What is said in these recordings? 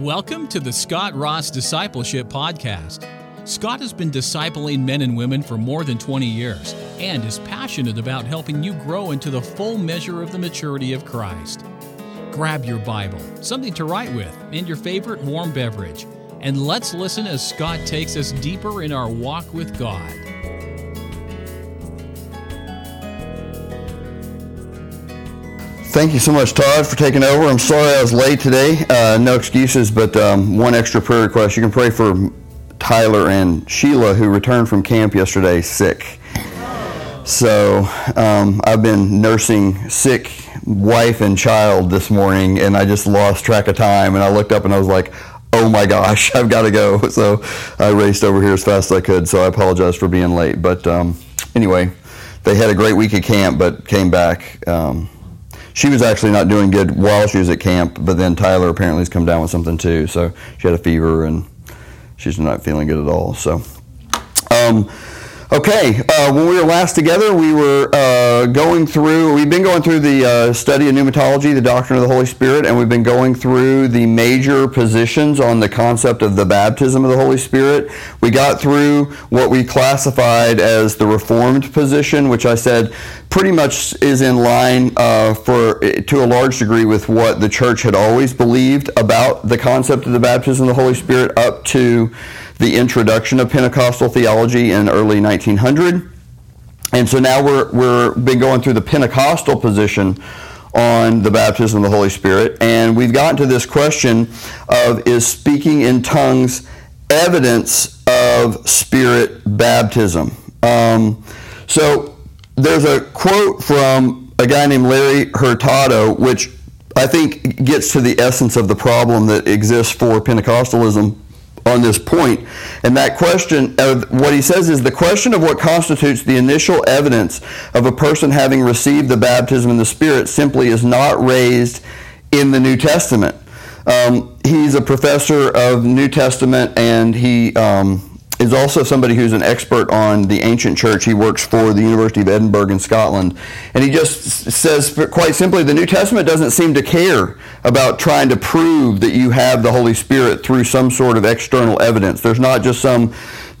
Welcome to the Scott Ross Discipleship Podcast. Scott has been discipling men and women for more than 20 years and is passionate about helping you grow into the full measure of the maturity of Christ. Grab your Bible, something to write with, and your favorite warm beverage, and let's listen as Scott takes us deeper in our walk with God. Thank you so much, Todd, for taking over. I'm sorry I was late today. Uh, no excuses, but um, one extra prayer request. You can pray for Tyler and Sheila, who returned from camp yesterday sick. So um, I've been nursing sick wife and child this morning, and I just lost track of time. And I looked up and I was like, oh my gosh, I've got to go. So I raced over here as fast as I could. So I apologize for being late. But um, anyway, they had a great week at camp, but came back. She was actually not doing good while she was at camp, but then Tyler apparently has come down with something too. So she had a fever and she's not feeling good at all. So, um, Okay, uh, when we were last together, we were uh, going through, we've been going through the uh, study of pneumatology, the doctrine of the Holy Spirit, and we've been going through the major positions on the concept of the baptism of the Holy Spirit. We got through what we classified as the Reformed position, which I said pretty much is in line uh, for to a large degree with what the church had always believed about the concept of the baptism of the Holy Spirit up to the introduction of Pentecostal theology in early 1900. And so now we're, we're been going through the Pentecostal position on the baptism of the Holy Spirit. And we've gotten to this question of is speaking in tongues evidence of spirit baptism? Um, so there's a quote from a guy named Larry Hurtado, which I think gets to the essence of the problem that exists for Pentecostalism on this point. And that question of what he says is the question of what constitutes the initial evidence of a person having received the baptism in the Spirit simply is not raised in the New Testament. Um, he's a professor of New Testament and he um, is also somebody who's an expert on the ancient church. He works for the University of Edinburgh in Scotland. And he just says, quite simply, the New Testament doesn't seem to care about trying to prove that you have the Holy Spirit through some sort of external evidence. There's not just some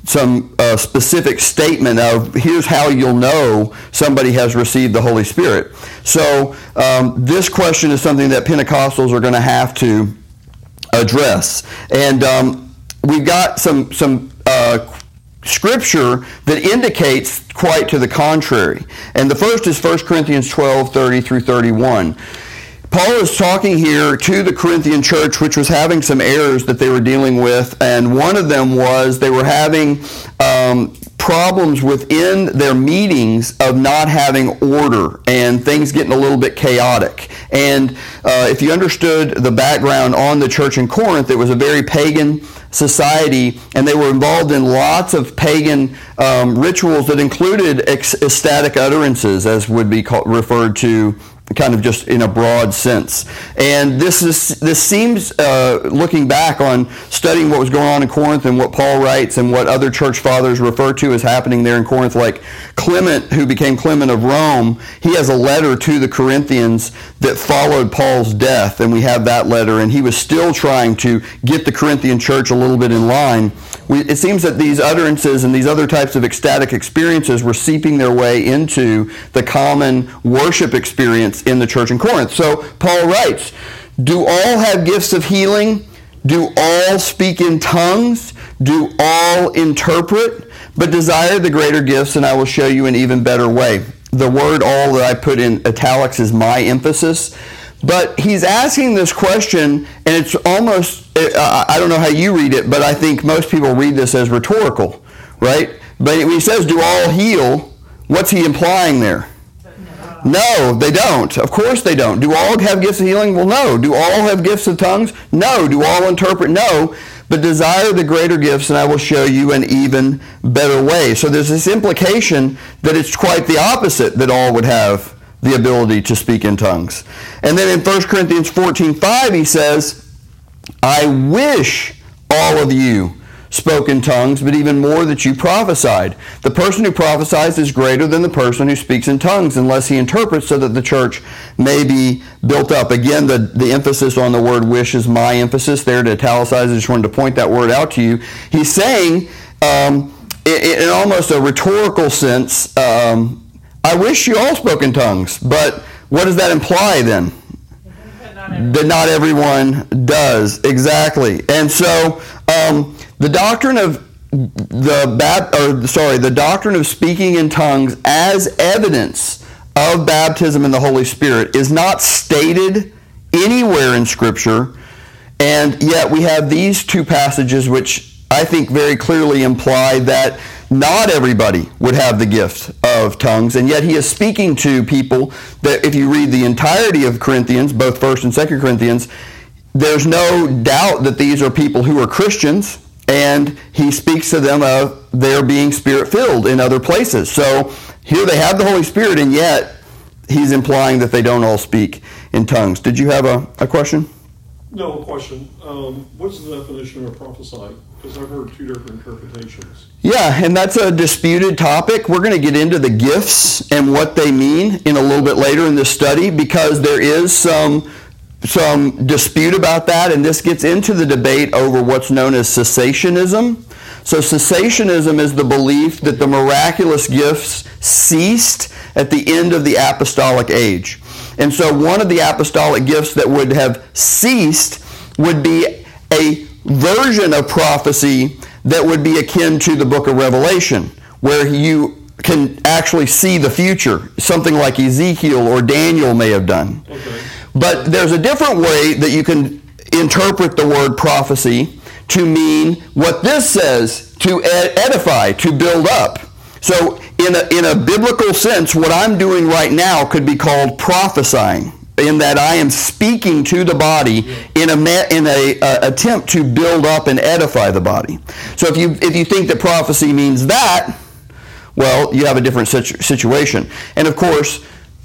some uh, specific statement of here's how you'll know somebody has received the Holy Spirit. So um, this question is something that Pentecostals are going to have to address. And um, we've got some some uh, scripture that indicates quite to the contrary. And the first is 1 Corinthians 12, 30 through 31. Paul is talking here to the Corinthian church, which was having some errors that they were dealing with, and one of them was they were having um, problems within their meetings of not having order and things getting a little bit chaotic. And uh, if you understood the background on the church in Corinth, it was a very pagan society, and they were involved in lots of pagan um, rituals that included ecstatic utterances, as would be called, referred to kind of just in a broad sense. And this is this seems, uh, looking back on studying what was going on in Corinth and what Paul writes and what other church fathers refer to as happening there in Corinth, like Clement, who became Clement of Rome, he has a letter to the Corinthians that followed Paul's death, and we have that letter, and he was still trying to get the Corinthian church a little bit in line. We, it seems that these utterances and these other types of ecstatic experiences were seeping their way into the common worship experience in the church in Corinth. So Paul writes, Do all have gifts of healing? Do all speak in tongues? Do all interpret? But desire the greater gifts, and I will show you an even better way. The word all that I put in italics is my emphasis. But he's asking this question, and it's almost, uh, I don't know how you read it, but I think most people read this as rhetorical, right? But when he says, do all heal, what's he implying there? No, they don't. Of course they don't. Do all have gifts of healing? Well, no. Do all have gifts of tongues? No. Do all interpret? No. But desire the greater gifts, and I will show you an even better way. So there's this implication that it's quite the opposite, that all would have the ability to speak in tongues. And then in 1 Corinthians 14, 5, he says, I wish all of you spoke in tongues, but even more that you prophesied. The person who prophesies is greater than the person who speaks in tongues, unless he interprets so that the church may be built up. Again, the, the emphasis on the word wish is my emphasis there to italicize. I just wanted to point that word out to you. He's saying, um, in, in, almost a rhetorical sense, um, I wish you all spoke in tongues, but what does that imply then? That not everyone does exactly, and so um, the doctrine of the bat, or sorry, the doctrine of speaking in tongues as evidence of baptism in the Holy Spirit is not stated anywhere in Scripture, and yet we have these two passages which I think very clearly imply that not everybody would have the gift of tongues, and yet he is speaking to people that if you read the entirety of Corinthians, both 1st and 2nd Corinthians, there's no doubt that these are people who are Christians and he speaks to them of their being spirit filled in other places. So here they have the Holy Spirit, and yet he's implying that they don't all speak in tongues. Did you have a, a question? No, question. Um, what's the definition of prophesy? Because I've heard two different interpretations. Yeah, and that's a disputed topic. We're going to get into the gifts and what they mean in a little bit later in this study because there is some some dispute about that, and this gets into the debate over what's known as cessationism. So, cessationism is the belief that the miraculous gifts ceased at the end of the apostolic age. And so, one of the apostolic gifts that would have ceased would be a version of prophecy that would be akin to the book of Revelation, where you can actually see the future, something like Ezekiel or Daniel may have done. Okay. But there's a different way that you can interpret the word prophecy to mean what this says to edify, to build up. So, in a, in a biblical sense, what I'm doing right now could be called prophesying, in that I am speaking to the body in a in a uh, attempt to build up and edify the body. So, if you if you think that prophecy means that, well, you have a different situ- situation. And of course,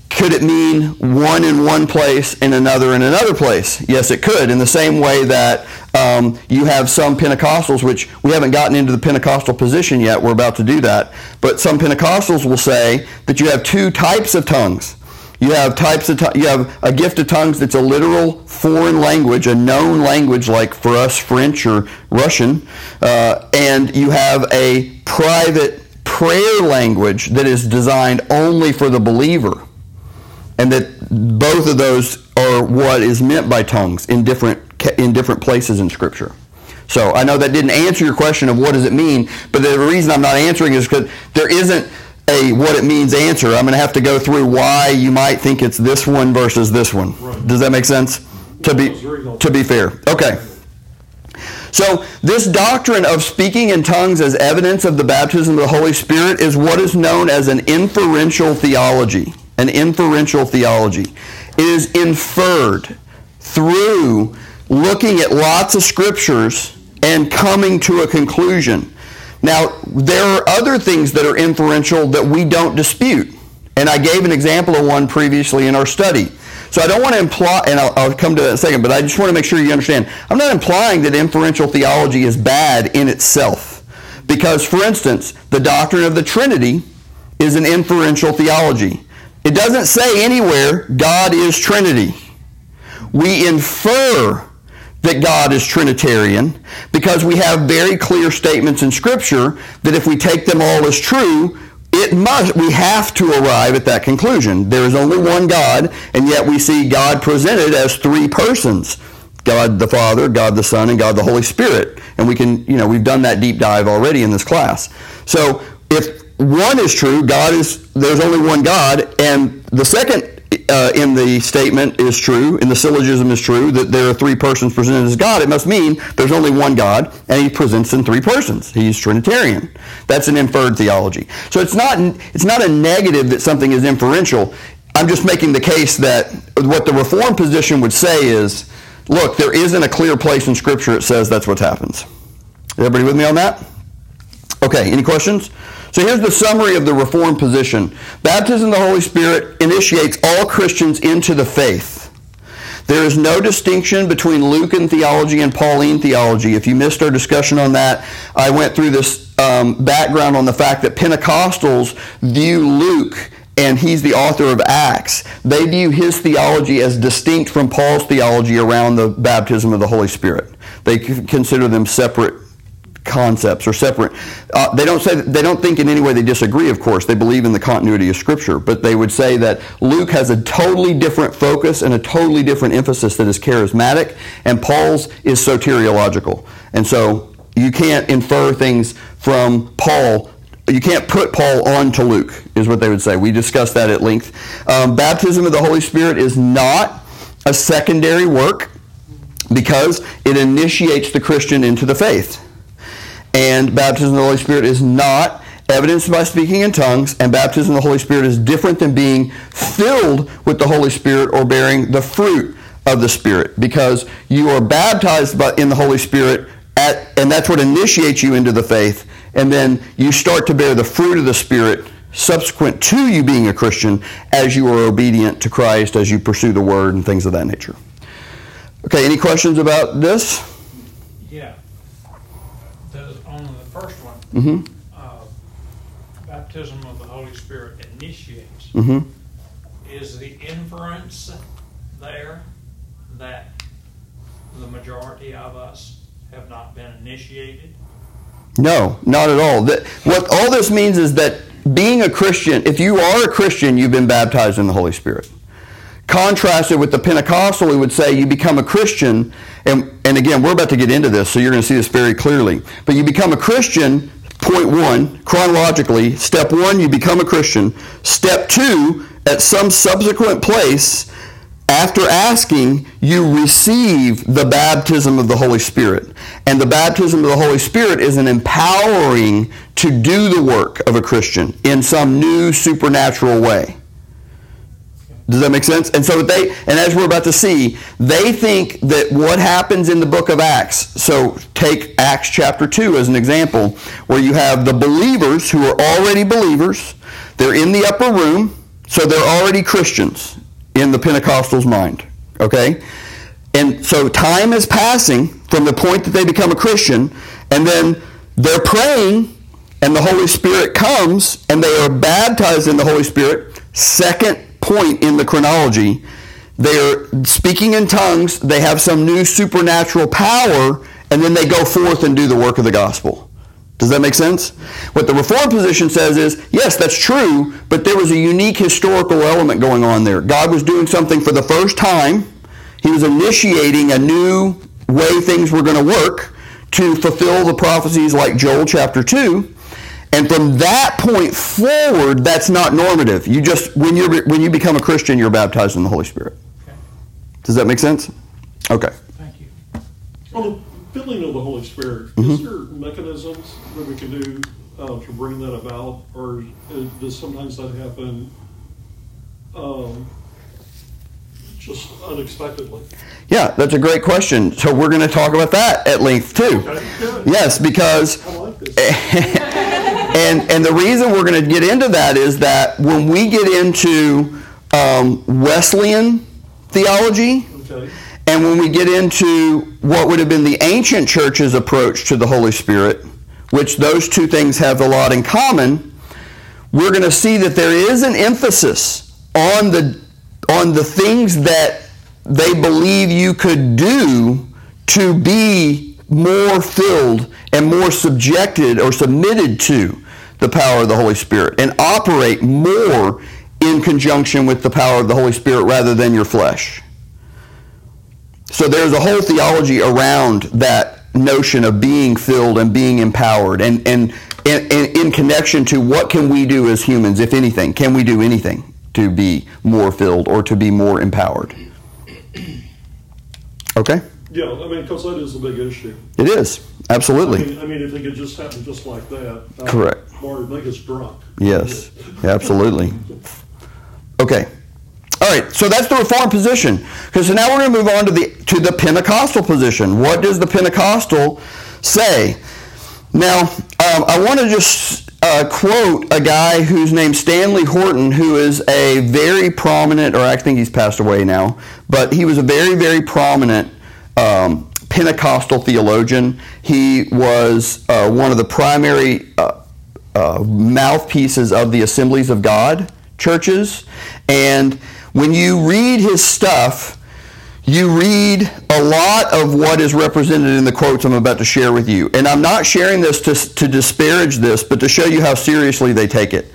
could it mean one in one place and another in another place? Yes, it could. In the same way that um, you have some Pentecostals, which we haven't gotten into the Pentecostal position yet. We're about to do that. But some Pentecostals will say that you have two types of tongues. You have types of you have a gift of tongues that's a literal foreign language, a known language like for us French or Russian, uh, and you have a private prayer language that is designed only for the believer and that both of those are what is meant by tongues in different in different places in Scripture. So I know that didn't answer your question of what does it mean, but the reason I'm not answering is because there isn't a what it means answer. I'm going to have to go through why you might think it's this one versus this one. Right. Does that make sense? To be to be fair. Okay. So this doctrine of speaking in tongues as evidence of the baptism of the Holy Spirit is what is known as an inferential theology an inferential theology. It is inferred through looking at lots of scriptures and coming to a conclusion. Now, there are other things that are inferential that we don't dispute. And I gave an example of one previously in our study. So I don't want to imply, and I'll, I'll, come to that in a second, but I just want to make sure you understand. I'm not implying that inferential theology is bad in itself. Because, for instance, the doctrine of the Trinity is an inferential theology. It doesn't say anywhere God is Trinity. We infer that God is Trinitarian because we have very clear statements in Scripture that if we take them all as true, it must we have to arrive at that conclusion. There is only one God, and yet we see God presented as three persons. God the Father, God the Son, and God the Holy Spirit. And we can, you know, we've done that deep dive already in this class. So if one is true. God is there's only one God, and the second uh, in the statement is true, in the syllogism is true that there are three persons presented as God. It must mean there's only one God, and He presents in three persons. He's Trinitarian. That's an inferred theology. So it's not it's not a negative that something is inferential. I'm just making the case that what the Reformed position would say is, look, there isn't a clear place in Scripture that says that's what happens. Everybody with me on that? Okay. Any questions? So here's the summary of the Reformed position. Baptism of the Holy Spirit initiates all Christians into the faith. There is no distinction between Lucan theology and Pauline theology. If you missed our discussion on that, I went through this um, background on the fact that Pentecostals view Luke and he's the author of Acts. They view his theology as distinct from Paul's theology around the baptism of the Holy Spirit. They consider them separate concepts or separate. Uh, they don't say they don't think in any way they disagree. Of course, they believe in the continuity of Scripture, but they would say that Luke has a totally different focus and a totally different emphasis that is charismatic, and Paul's is soteriological. And so you can't infer things from Paul. You can't put Paul on to Luke, is what they would say. We discussed that at length. Um, baptism of the Holy Spirit is not a secondary work because it initiates the Christian into the faith and baptism of the Holy Spirit is not evidenced by speaking in tongues, and baptism of the Holy Spirit is different than being filled with the Holy Spirit or bearing the fruit of the Spirit, because you are baptized by, in the Holy Spirit, at, and that's what initiates you into the faith, and then you start to bear the fruit of the Spirit subsequent to you being a Christian as you are obedient to Christ, as you pursue the Word, and things of that nature. Okay, any questions about this? Yeah. The, on the first one, Mm-hmm. uh, baptism of the Holy Spirit initiates. Mm-hmm. Is the inference there that the majority of us have not been initiated? No, not at all. That, what all this means is that being a Christian, if you are a Christian, you've been baptized in the Holy Spirit. Contrasted with the Pentecostal, we would say you become a Christian, and, and again, we're about to get into this, so you're going to see this very clearly. But you become a Christian, point one, chronologically, step one, you become a Christian. Step two, at some subsequent place, after asking, you receive the baptism of the Holy Spirit. And the baptism of the Holy Spirit is an empowering to do the work of a Christian in some new supernatural way. Does that make sense? And so they, and as we're about to see, they think that what happens in the book of Acts, so take Acts chapter 2 as an example, where you have the believers who are already believers, they're in the upper room, so they're already Christians in the Pentecostal's mind. Okay? And so time is passing from the point that they become a Christian, and then they're praying, and the Holy Spirit comes, and they are baptized in the Holy Spirit. Second point in the chronology. They're speaking in tongues, they have some new supernatural power, and then they go forth and do the work of the gospel. Does that make sense? What the Reformed position says is, yes, that's true, but there was a unique historical element going on there. God was doing something for the first time. He was initiating a new way things were going to work to fulfill the prophecies like Joel chapter 2. And from that point forward, that's not normative. You just when you when you become a Christian, you're baptized in the Holy Spirit. Okay. Does that make sense? Okay. Thank you. Well, the filling of the Holy Spirit, Mm-hmm. is there mechanisms that we can do uh, to bring that about, or uh, does sometimes that happen um, just unexpectedly? Yeah, that's a great question. So we're going to talk about that at length too. Okay. Yes, because I like this. and and the reason we're going to get into that is that when we get into um, Wesleyan theology, Okay. and when we get into what would have been the ancient church's approach to the Holy Spirit, which those two things have a lot in common, we're going to see that there is an emphasis on the on the things that they believe you could do to be more filled and more subjected or submitted to the power of the Holy Spirit and operate more in conjunction with the power of the Holy Spirit rather than your flesh. So there's a whole theology around that notion of being filled and being empowered and, and, and, and in connection to what can we do as humans, if anything? Can we do anything to be more filled or to be more empowered? Okay? Yeah, I mean, because that is a big issue. It is. I Absolutely. mean, I mean, if it could just happen just like that. uh, Correct. Or make us drunk. Yes. Absolutely. Okay. All right, so that's the Reformed position. Because so now we're going to move on to the to the Pentecostal position. What does the Pentecostal say? Now, um, I want to just uh, quote a guy whose name's Stanley Horton, who is a very prominent, or I think he's passed away now, but he was a very, very prominent um, Pentecostal theologian. He was uh, one of the primary uh, uh, mouthpieces of the Assemblies of God churches. And when you read his stuff, you read a lot of what is represented in the quotes I'm about to share with you. And I'm not sharing this to, to disparage this, but to show you how seriously they take it.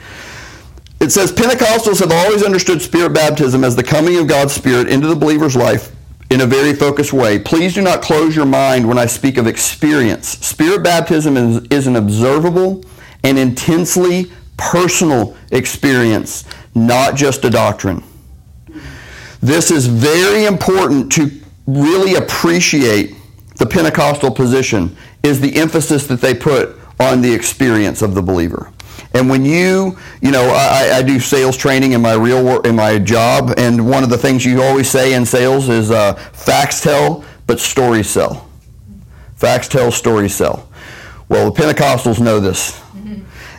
It says Pentecostals have always understood spirit baptism as the coming of God's Spirit into the believer's life in a very focused way. Please do not close your mind when I speak of experience. Spirit baptism is, is an observable and intensely personal experience, not just a doctrine. This is very important to really appreciate the Pentecostal position is the emphasis that they put on the experience of the believer. And when you, you know, I, I do sales training in my real work, in my job, and one of the things you always say in sales is uh, facts tell, but stories sell. Facts tell, stories sell. Well, the Pentecostals know this,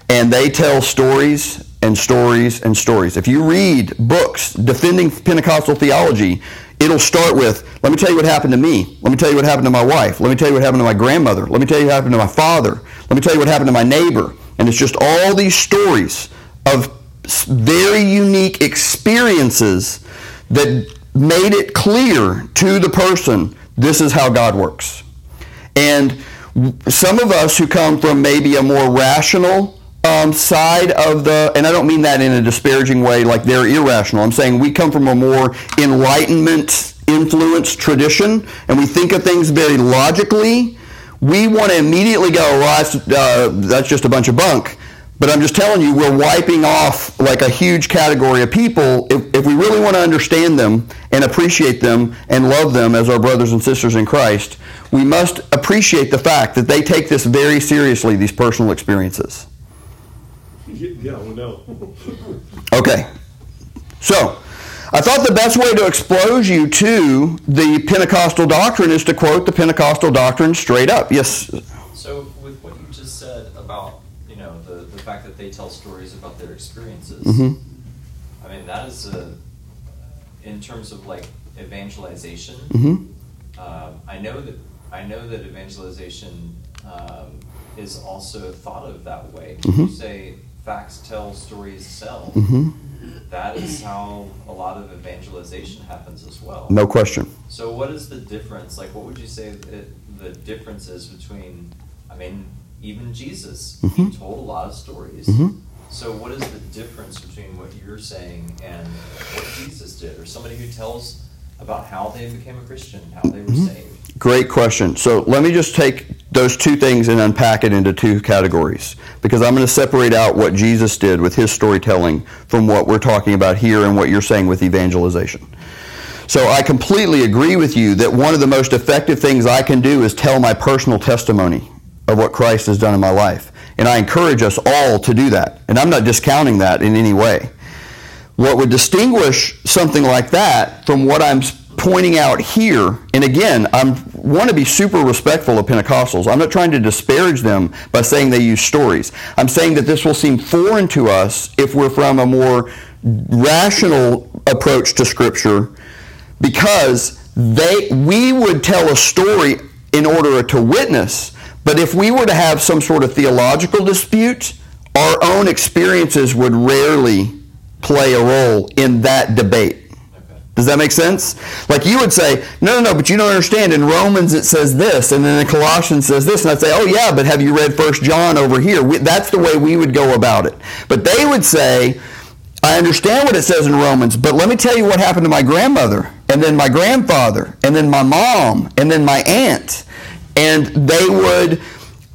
and they tell stories and stories and stories. If you read books defending Pentecostal theology, it'll start with, let me tell you what happened to me. Let me tell you what happened to my wife. Let me tell you what happened to my grandmother. Let me tell you what happened to my father. Let me tell you what happened to my neighbor. And it's just all these stories of very unique experiences that made it clear to the person this is how God works. And some of us who come from maybe a more rational um, side of the, and I don't mean that in a disparaging way, like they're irrational. I'm saying we come from a more enlightenment influenced tradition, and we think of things very logically. We want to immediately go, well, that's, uh, that's just a bunch of bunk. But I'm just telling you, we're wiping off like a huge category of people. If, if we really want to understand them and appreciate them and love them as our brothers and sisters in Christ, we must appreciate the fact that they take this very seriously, these personal experiences. Yeah, we know. Okay. So, I thought the best way to expose you to the Pentecostal doctrine is to quote the Pentecostal doctrine straight up. Yes. So, with what you just said about, you know, the, the fact that they tell stories about their experiences, Mhm. I mean, that is a, in terms of like evangelization, Mhm. um, I know that, I know that evangelization um, is also thought of that way. Mhm. You say facts tell, stories sell. Mhm. That is how a lot of evangelization happens as well. No question. So what is the difference? Like, what would you say the difference is between? I mean, even Jesus, Mhm. he told a lot of stories. Mhm. So what is the difference between what you're saying and what Jesus did, or somebody who tells about how they became a Christian, how they were Mhm. saved? Great question. So let me just take those two things and unpack it into two categories because I'm going to separate out what Jesus did with his storytelling from what we're talking about here and what you're saying with evangelization. So I completely agree with you that one of the most effective things I can do is tell my personal testimony of what Christ has done in my life. And I encourage us all to do that. And I'm not discounting that in any way. What would distinguish something like that from what I'm pointing out here, and again, I want to be super respectful of Pentecostals. I'm not trying to disparage them by saying they use stories. I'm saying that this will seem foreign to us if we're from a more rational approach to Scripture because they we would tell a story in order to witness but if we were to have some sort of theological dispute our own experiences would rarely play a role in that debate. Does that make sense? Like you would say no no no but you don't understand. In romans it says this and then in colossians says this and i'd say oh yeah but have you read first john over here? We, that's the way we would go about it. But they would say I understand what it says in Romans, but let me tell you what happened to my grandmother, and then my grandfather, and then my mom, and then my aunt. And they would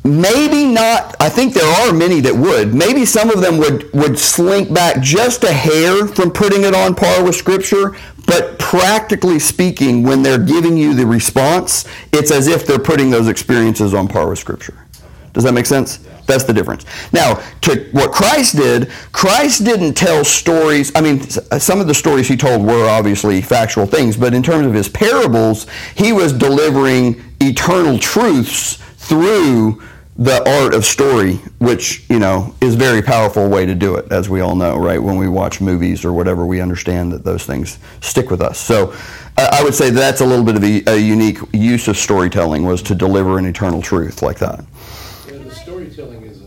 maybe not, I think there are many that would, maybe some of them would, would slink back just a hair from putting it on par with Scripture, but practically speaking, when they're giving you the response, it's as if they're putting those experiences on par with Scripture. Does that make sense? That's the difference. Now, to what Christ did, Christ didn't tell stories. I mean, uh, some of the stories he told were obviously factual things, but in terms of his parables, he was delivering eternal truths through the art of story, which you know is a very powerful way to do it, as we all know, right? When we watch movies or whatever, we understand that those things stick with us. So, I, would say that's a little bit of a, a, unique use of storytelling was to deliver an eternal truth like that. Yeah, the storytelling is a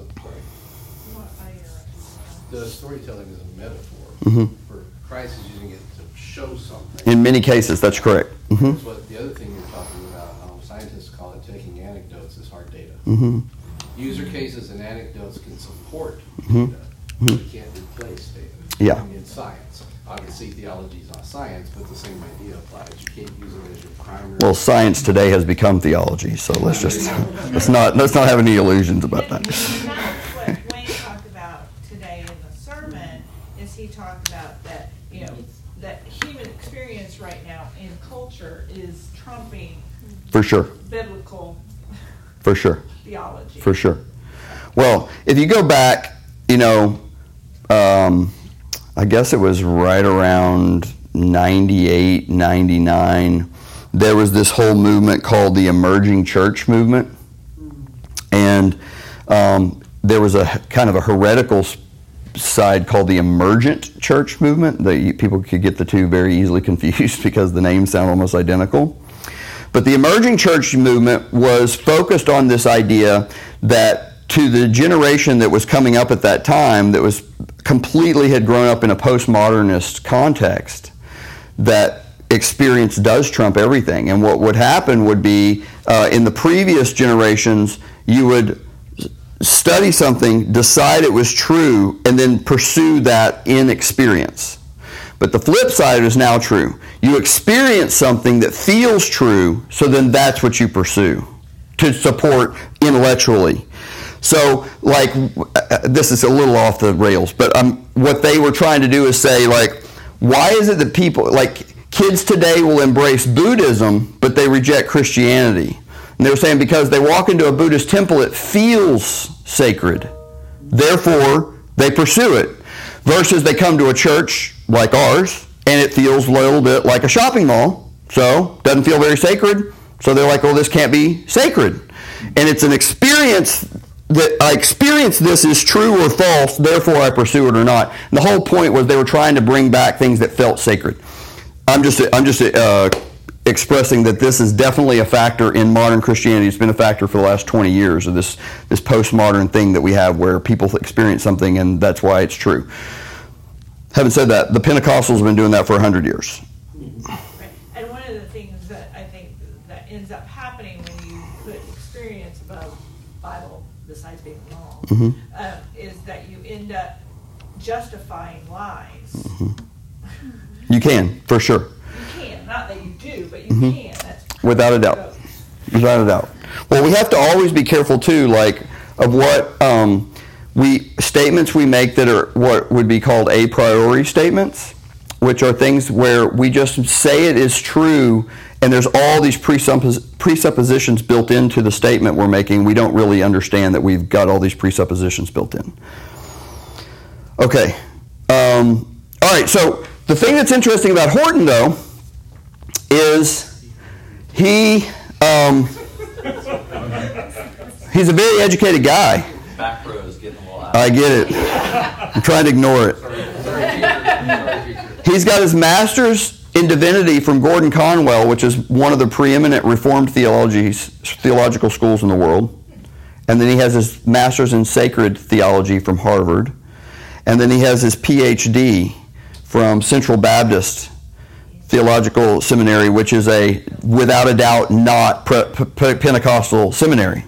the storytelling is a metaphor mm-hmm. for Christ is using it to show something. In many cases, that's correct. Mm-hmm. That's what the other thing you're talking about. Um, scientists call it taking anecdotes as hard data. Mm-hmm user cases and anecdotes can support mm-hmm. data, but mm-hmm. can't replace data. Yeah. In science. Obviously, theology is not science, but the same idea applies. You can't use it as your primary. Well, science today has become theology, so let's just let's not let's not have any illusions about that. what Wayne talked about today in the sermon is he talked about that you know that human experience right now in culture is trumping for sure biblical for sure theology. For sure. Well, if you go back, you know, um, I guess it was right around 98, 99, there was this whole movement called the Emerging Church Movement. And um, there was a kind of a heretical side called the Emergent Church Movement. That people could get the two very easily confused because the names sound almost identical. But the emerging church movement was focused on this idea that to the generation that was coming up at that time, that was completely had grown up in a postmodernist context, that experience does trump everything. And what would happen would be uh, in the previous generations, you would study something, decide it was true, and then pursue that in experience. But the flip side is now true. You experience something that feels true, so then that's what you pursue to support intellectually. So, like, uh, this is a little off the rails, but um, what they were trying to do is say, like, why is it that people, like, kids today will embrace Buddhism, but they reject Christianity? And they were saying because they walk into a Buddhist temple, it feels sacred. Therefore, they pursue it. Versus they come to a church like ours, and it feels a little bit like a shopping mall. So, doesn't feel very sacred. So they're like, "Oh, this can't be sacred. And it's an experience that I experience this is true or false, therefore I pursue it or not. And the whole point was they were trying to bring back things that felt sacred. I'm just, I'm just uh, expressing that this is definitely a factor in modern Christianity. It's been a factor for the last 20 years of this, this postmodern thing that we have where people experience something and that's why it's true. Having said that, the Pentecostals have been doing that for 100 years. Right. And one of the things that I think that ends up happening when you put experience above Bible, besides being wrong, mm-hmm. uh, is that you end up justifying lies. Mm-hmm. You can, for sure. You can. Not that you do, but you mm-hmm. can. That's Without a doubt. Without a doubt. Well, we have to always be careful, too, like, of what. Um, we statements we make that are what would be called a priori statements, which are things where we just say it is true and there's all these presuppos- presuppositions built into the statement we're making. We don't really understand that we've got all these presuppositions built in. Okay. Um, all right, so the thing that's interesting about Horton, though, is he um, he's a very educated guy. Back row is getting I get it. I'm trying to ignore it. He's got his master's in divinity from Gordon Conwell, which is one of the preeminent Reformed theological schools in the world. And then he has his master's in sacred theology from Harvard. And then he has his PhD from Central Baptist Theological Seminary, which is a, without a doubt, not Pentecostal seminary.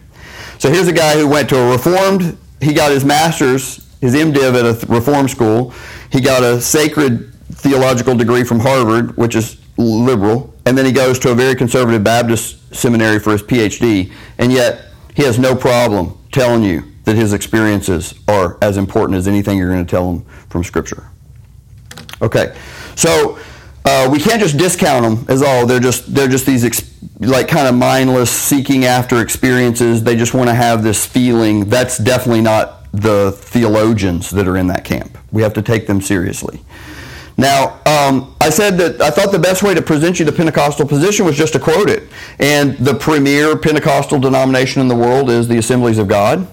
So here's a guy who went to a Reformed he got his master's, his MDiv at a reform school. He got a sacred theological degree from Harvard, which is liberal, and then he goes to a very conservative Baptist seminary for his PhD, and yet he has no problem telling you that his experiences are as important as anything you're going to tell him from Scripture. Okay, so uh, we can't just discount them as all. They're just they're just these ex- like kind of mindless seeking after experiences. They just want to have this feeling. That's definitely not the theologians that are in that camp. We have to take them seriously. Now, um, I said that I thought the best way to present you the Pentecostal position was just to quote it. And the premier Pentecostal denomination in the world is the Assemblies of God.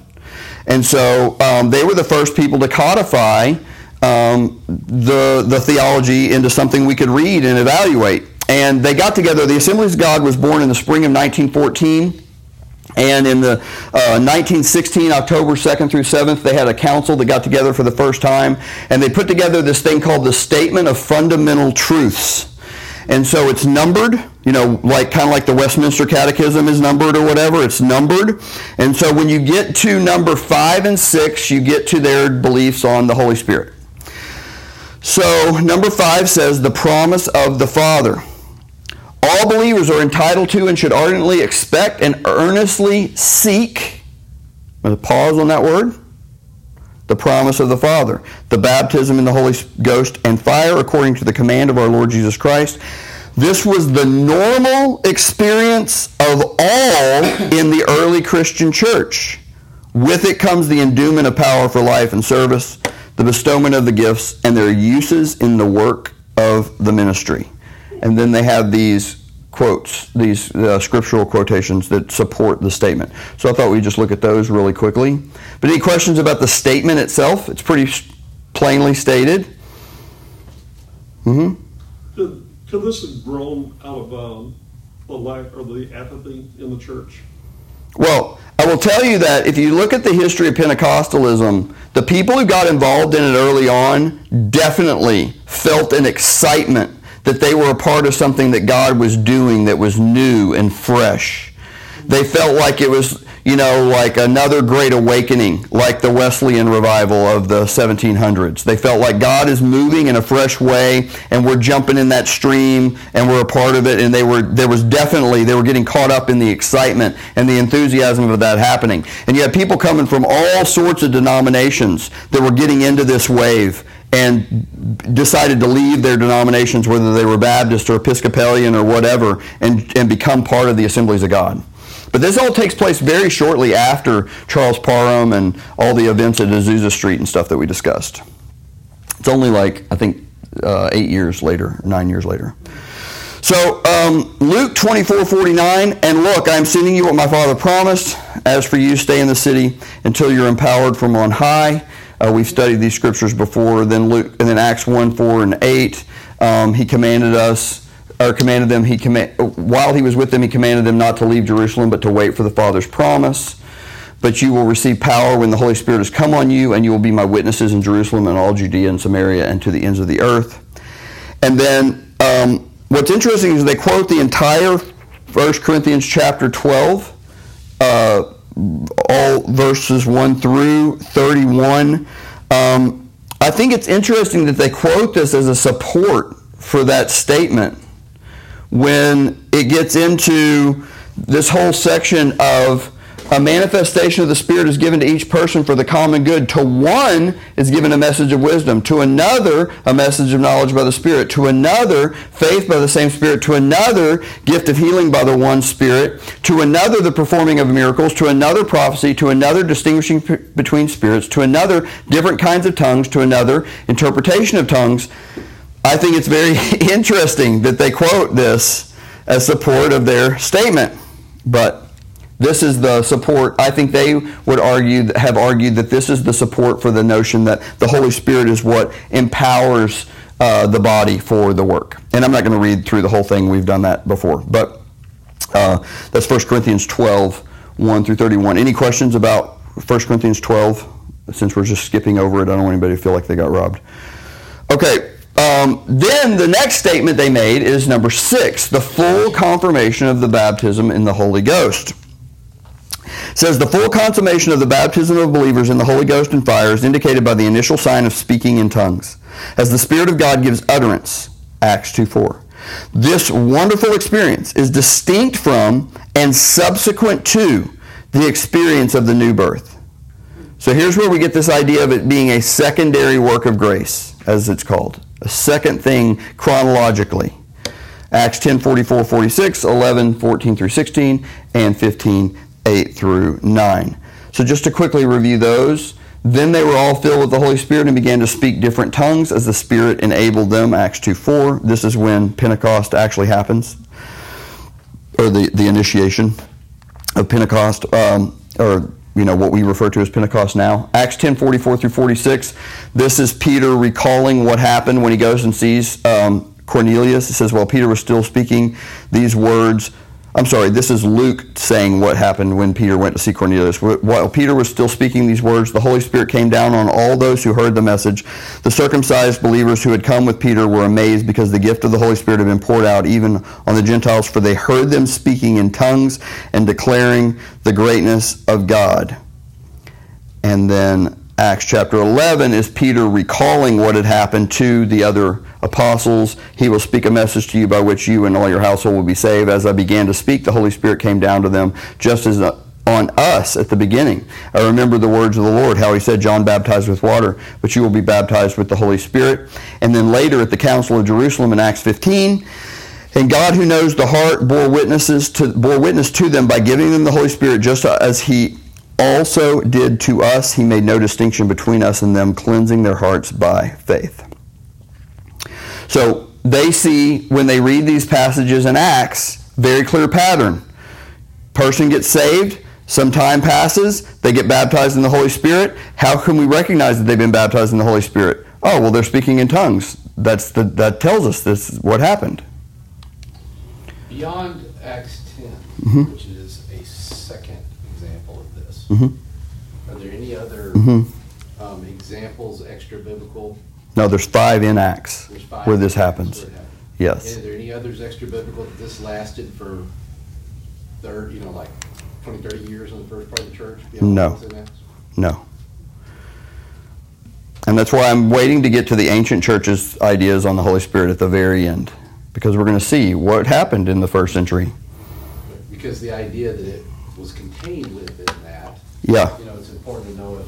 And so um, they were the first people to codify um, the, the theology into something we could read and evaluate. And they got together. The Assemblies of God was born in the spring of 1914. And in the uh, 1916, October 2nd through 7th, they had a council that got together for the first time, and they put together this thing called the Statement of Fundamental Truths. And so it's numbered, you know, like kind of like the Westminster Catechism is numbered or whatever. It's numbered. And so when you get to number five and six, you get to their beliefs on the Holy Spirit. So number five says the promise of the Father. All believers are entitled to and should ardently expect and earnestly seek. There's a pause on that word. The promise of the Father, the baptism in the Holy Ghost and fire according to the command of our Lord Jesus Christ. This was the normal experience of all in the early Christian church. With it comes the endowment of power for life and service, the bestowment of the gifts, and their uses in the work of the ministry and then they have these quotes, these uh, scriptural quotations that support the statement. So I thought we'd just look at those really quickly. But any questions about the statement itself? It's pretty plainly stated. Mm-hmm. Could, could this have grown out of um, the lack or the apathy in the church? Well, I will tell you that if you look at the history of Pentecostalism, the people who got involved in it early on definitely felt an excitement that they were a part of something that God was doing that was new and fresh. They felt like it was, you know, like another great awakening, like the Wesleyan revival of the 1700s. They felt like God is moving in a fresh way and we're jumping in that stream and we're a part of it and they were there was definitely they were getting caught up in the excitement and the enthusiasm of that happening. And you had people coming from all sorts of denominations that were getting into this wave and decided to leave their denominations, whether they were Baptist or Episcopalian or whatever, and, and become part of the Assemblies of God. But this all takes place very shortly after Charles Parham and all the events at Azusa Street and stuff that we discussed. It's only like, I think, uh, eight years later, nine years later. So, um, Luke 24 49, and look, I am sending you what my Father promised. As for you, stay in the city until you're empowered from on high. Uh, we've studied these scriptures before. Then Luke, and then Acts one, four, and eight. Um, he commanded us, or commanded them. He command while he was with them, he commanded them not to leave Jerusalem, but to wait for the Father's promise. But you will receive power when the Holy Spirit has come on you, and you will be my witnesses in Jerusalem and all Judea and Samaria and to the ends of the earth. And then um, what's interesting is they quote the entire 1 Corinthians chapter 12. Uh, all verses 1 through 31. Um, I think it's interesting that they quote this as a support for that statement when it gets into this whole section of a manifestation of the Spirit is given to each person for the common good. To one is given a message of wisdom. To another, a message of knowledge by the Spirit. To another, faith by the same Spirit. To another, gift of healing by the one Spirit. To another, the performing of miracles. To another, prophecy. To another, distinguishing p- between spirits. To another, different kinds of tongues. To another, interpretation of tongues. I think it's very interesting that they quote this as support of their statement. But this is the support. I think they would argue, have argued that this is the support for the notion that the Holy Spirit is what empowers uh, the body for the work. And I'm not going to read through the whole thing. We've done that before. But uh, that's 1 Corinthians 12, 1 through 31. Any questions about 1 Corinthians 12? Since we're just skipping over it, I don't want anybody to feel like they got robbed. Okay, um, then the next statement they made is number six the full confirmation of the baptism in the Holy Ghost says the full consummation of the baptism of believers in the Holy Ghost and fire is indicated by the initial sign of speaking in tongues, as the Spirit of God gives utterance. Acts 2:4. This wonderful experience is distinct from and subsequent to the experience of the new birth. So here's where we get this idea of it being a secondary work of grace, as it's called. A second thing chronologically. Acts 10, 44, 46, 11, 14 through 16, and 15, 8 through 9. So just to quickly review those, Then they were all filled with the Holy Spirit and began to speak different tongues as the Spirit enabled them. Acts 2 4. This is when Pentecost actually happens, or the, the initiation of Pentecost, um, or you know what we refer to as Pentecost now. Acts 10 44 through 46. This is Peter recalling what happened when he goes and sees um, Cornelius. It says, While Peter was still speaking these words, I'm sorry, this is Luke saying what happened when Peter went to see Cornelius. While Peter was still speaking these words, the Holy Spirit came down on all those who heard the message. The circumcised believers who had come with Peter were amazed because the gift of the Holy Spirit had been poured out even on the Gentiles, for they heard them speaking in tongues and declaring the greatness of God. And then Acts chapter 11 is Peter recalling what had happened to the other apostles. He will speak a message to you by which you and all your household will be saved. As I began to speak, the Holy Spirit came down to them just as uh, on us at the beginning. I remember the words of the Lord, how he said, John baptized with water, but you will be baptized with the Holy Spirit. And then later at the Council of Jerusalem in Acts 15, and God, who knows the heart, bore witnesses to bore witness to them by giving them the Holy Spirit, just as He also did to us. He made no distinction between us and them, cleansing their hearts by faith. So they see, when they read these passages in Acts, very clear pattern. Person gets saved, some time passes, they get baptized in the Holy Spirit. How can we recognize that they've been baptized in the Holy Spirit? Oh, well, they're speaking in tongues. That's the, that tells us this is what happened. Beyond Acts 10, mm-hmm. which is example of this, mm-hmm. are there any other mm-hmm. um, examples, extra biblical, no, there's five in Acts five where this happens. Where Yes. Are there any others extra biblical that this lasted for third, you know, like 20, 30 years in the first part of the church? No. No. And that's why I'm waiting to get to the ancient church's ideas on the Holy Spirit at the very end, because we're going to see what happened in the first century. Because the idea that it was contained within that, yeah. you know, it's important to know if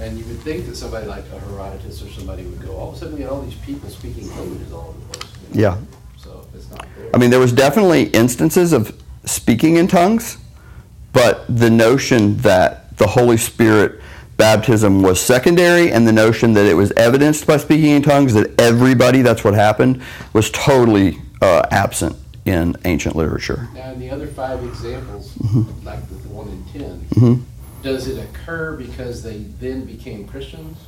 and you would think that somebody like a Herodotus or somebody would go, all of a sudden we had all these people speaking languages all over the place. you know? Yeah. So it's not there. I mean, there was definitely instances of speaking in tongues, but the notion that the Holy Spirit baptism was secondary and the notion that it was evidenced by speaking in tongues, that everybody, that's what happened, was totally uh, absent in ancient literature. Now, in the other five examples, mm-hmm. like the one in 10, mm-hmm does it occur because they then became Christians?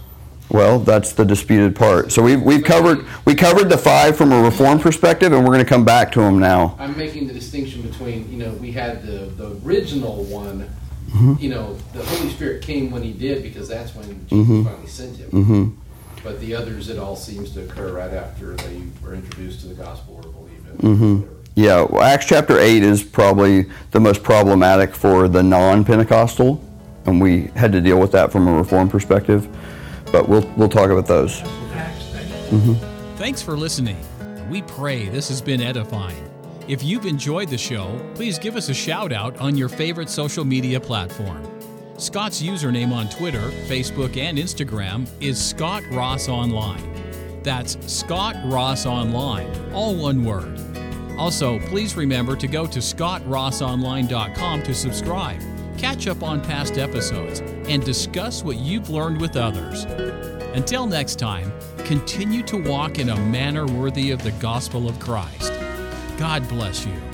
Well, that's the disputed part. So we've, we've covered we covered the five from a reform perspective, and we're going to come back to them now. I'm making the distinction between you know we had the the original one. Mm-hmm. You know, the Holy Spirit came when He did because that's when Jesus mm-hmm. finally sent Him. Mm-hmm. But the others, it all seems to occur right after they were introduced to the gospel or believe it. Mm-hmm. Yeah, well, Acts chapter eight is probably the most problematic for the non-Pentecostal and we had to deal with that from a reform perspective. But we'll we'll talk about those. Mm-hmm. Thanks for listening. We pray this has been edifying. If you've enjoyed the show, please give us a shout out on your favorite social media platform. Scott's username on Twitter, Facebook, and Instagram is Scott Ross Online. That's Scott Ross Online, all one word. Also, please remember to go to scottrossonline.com to subscribe catch up on past episodes, and discuss what you've learned with others. Until next time, continue to walk in a manner worthy of the gospel of Christ. God bless you.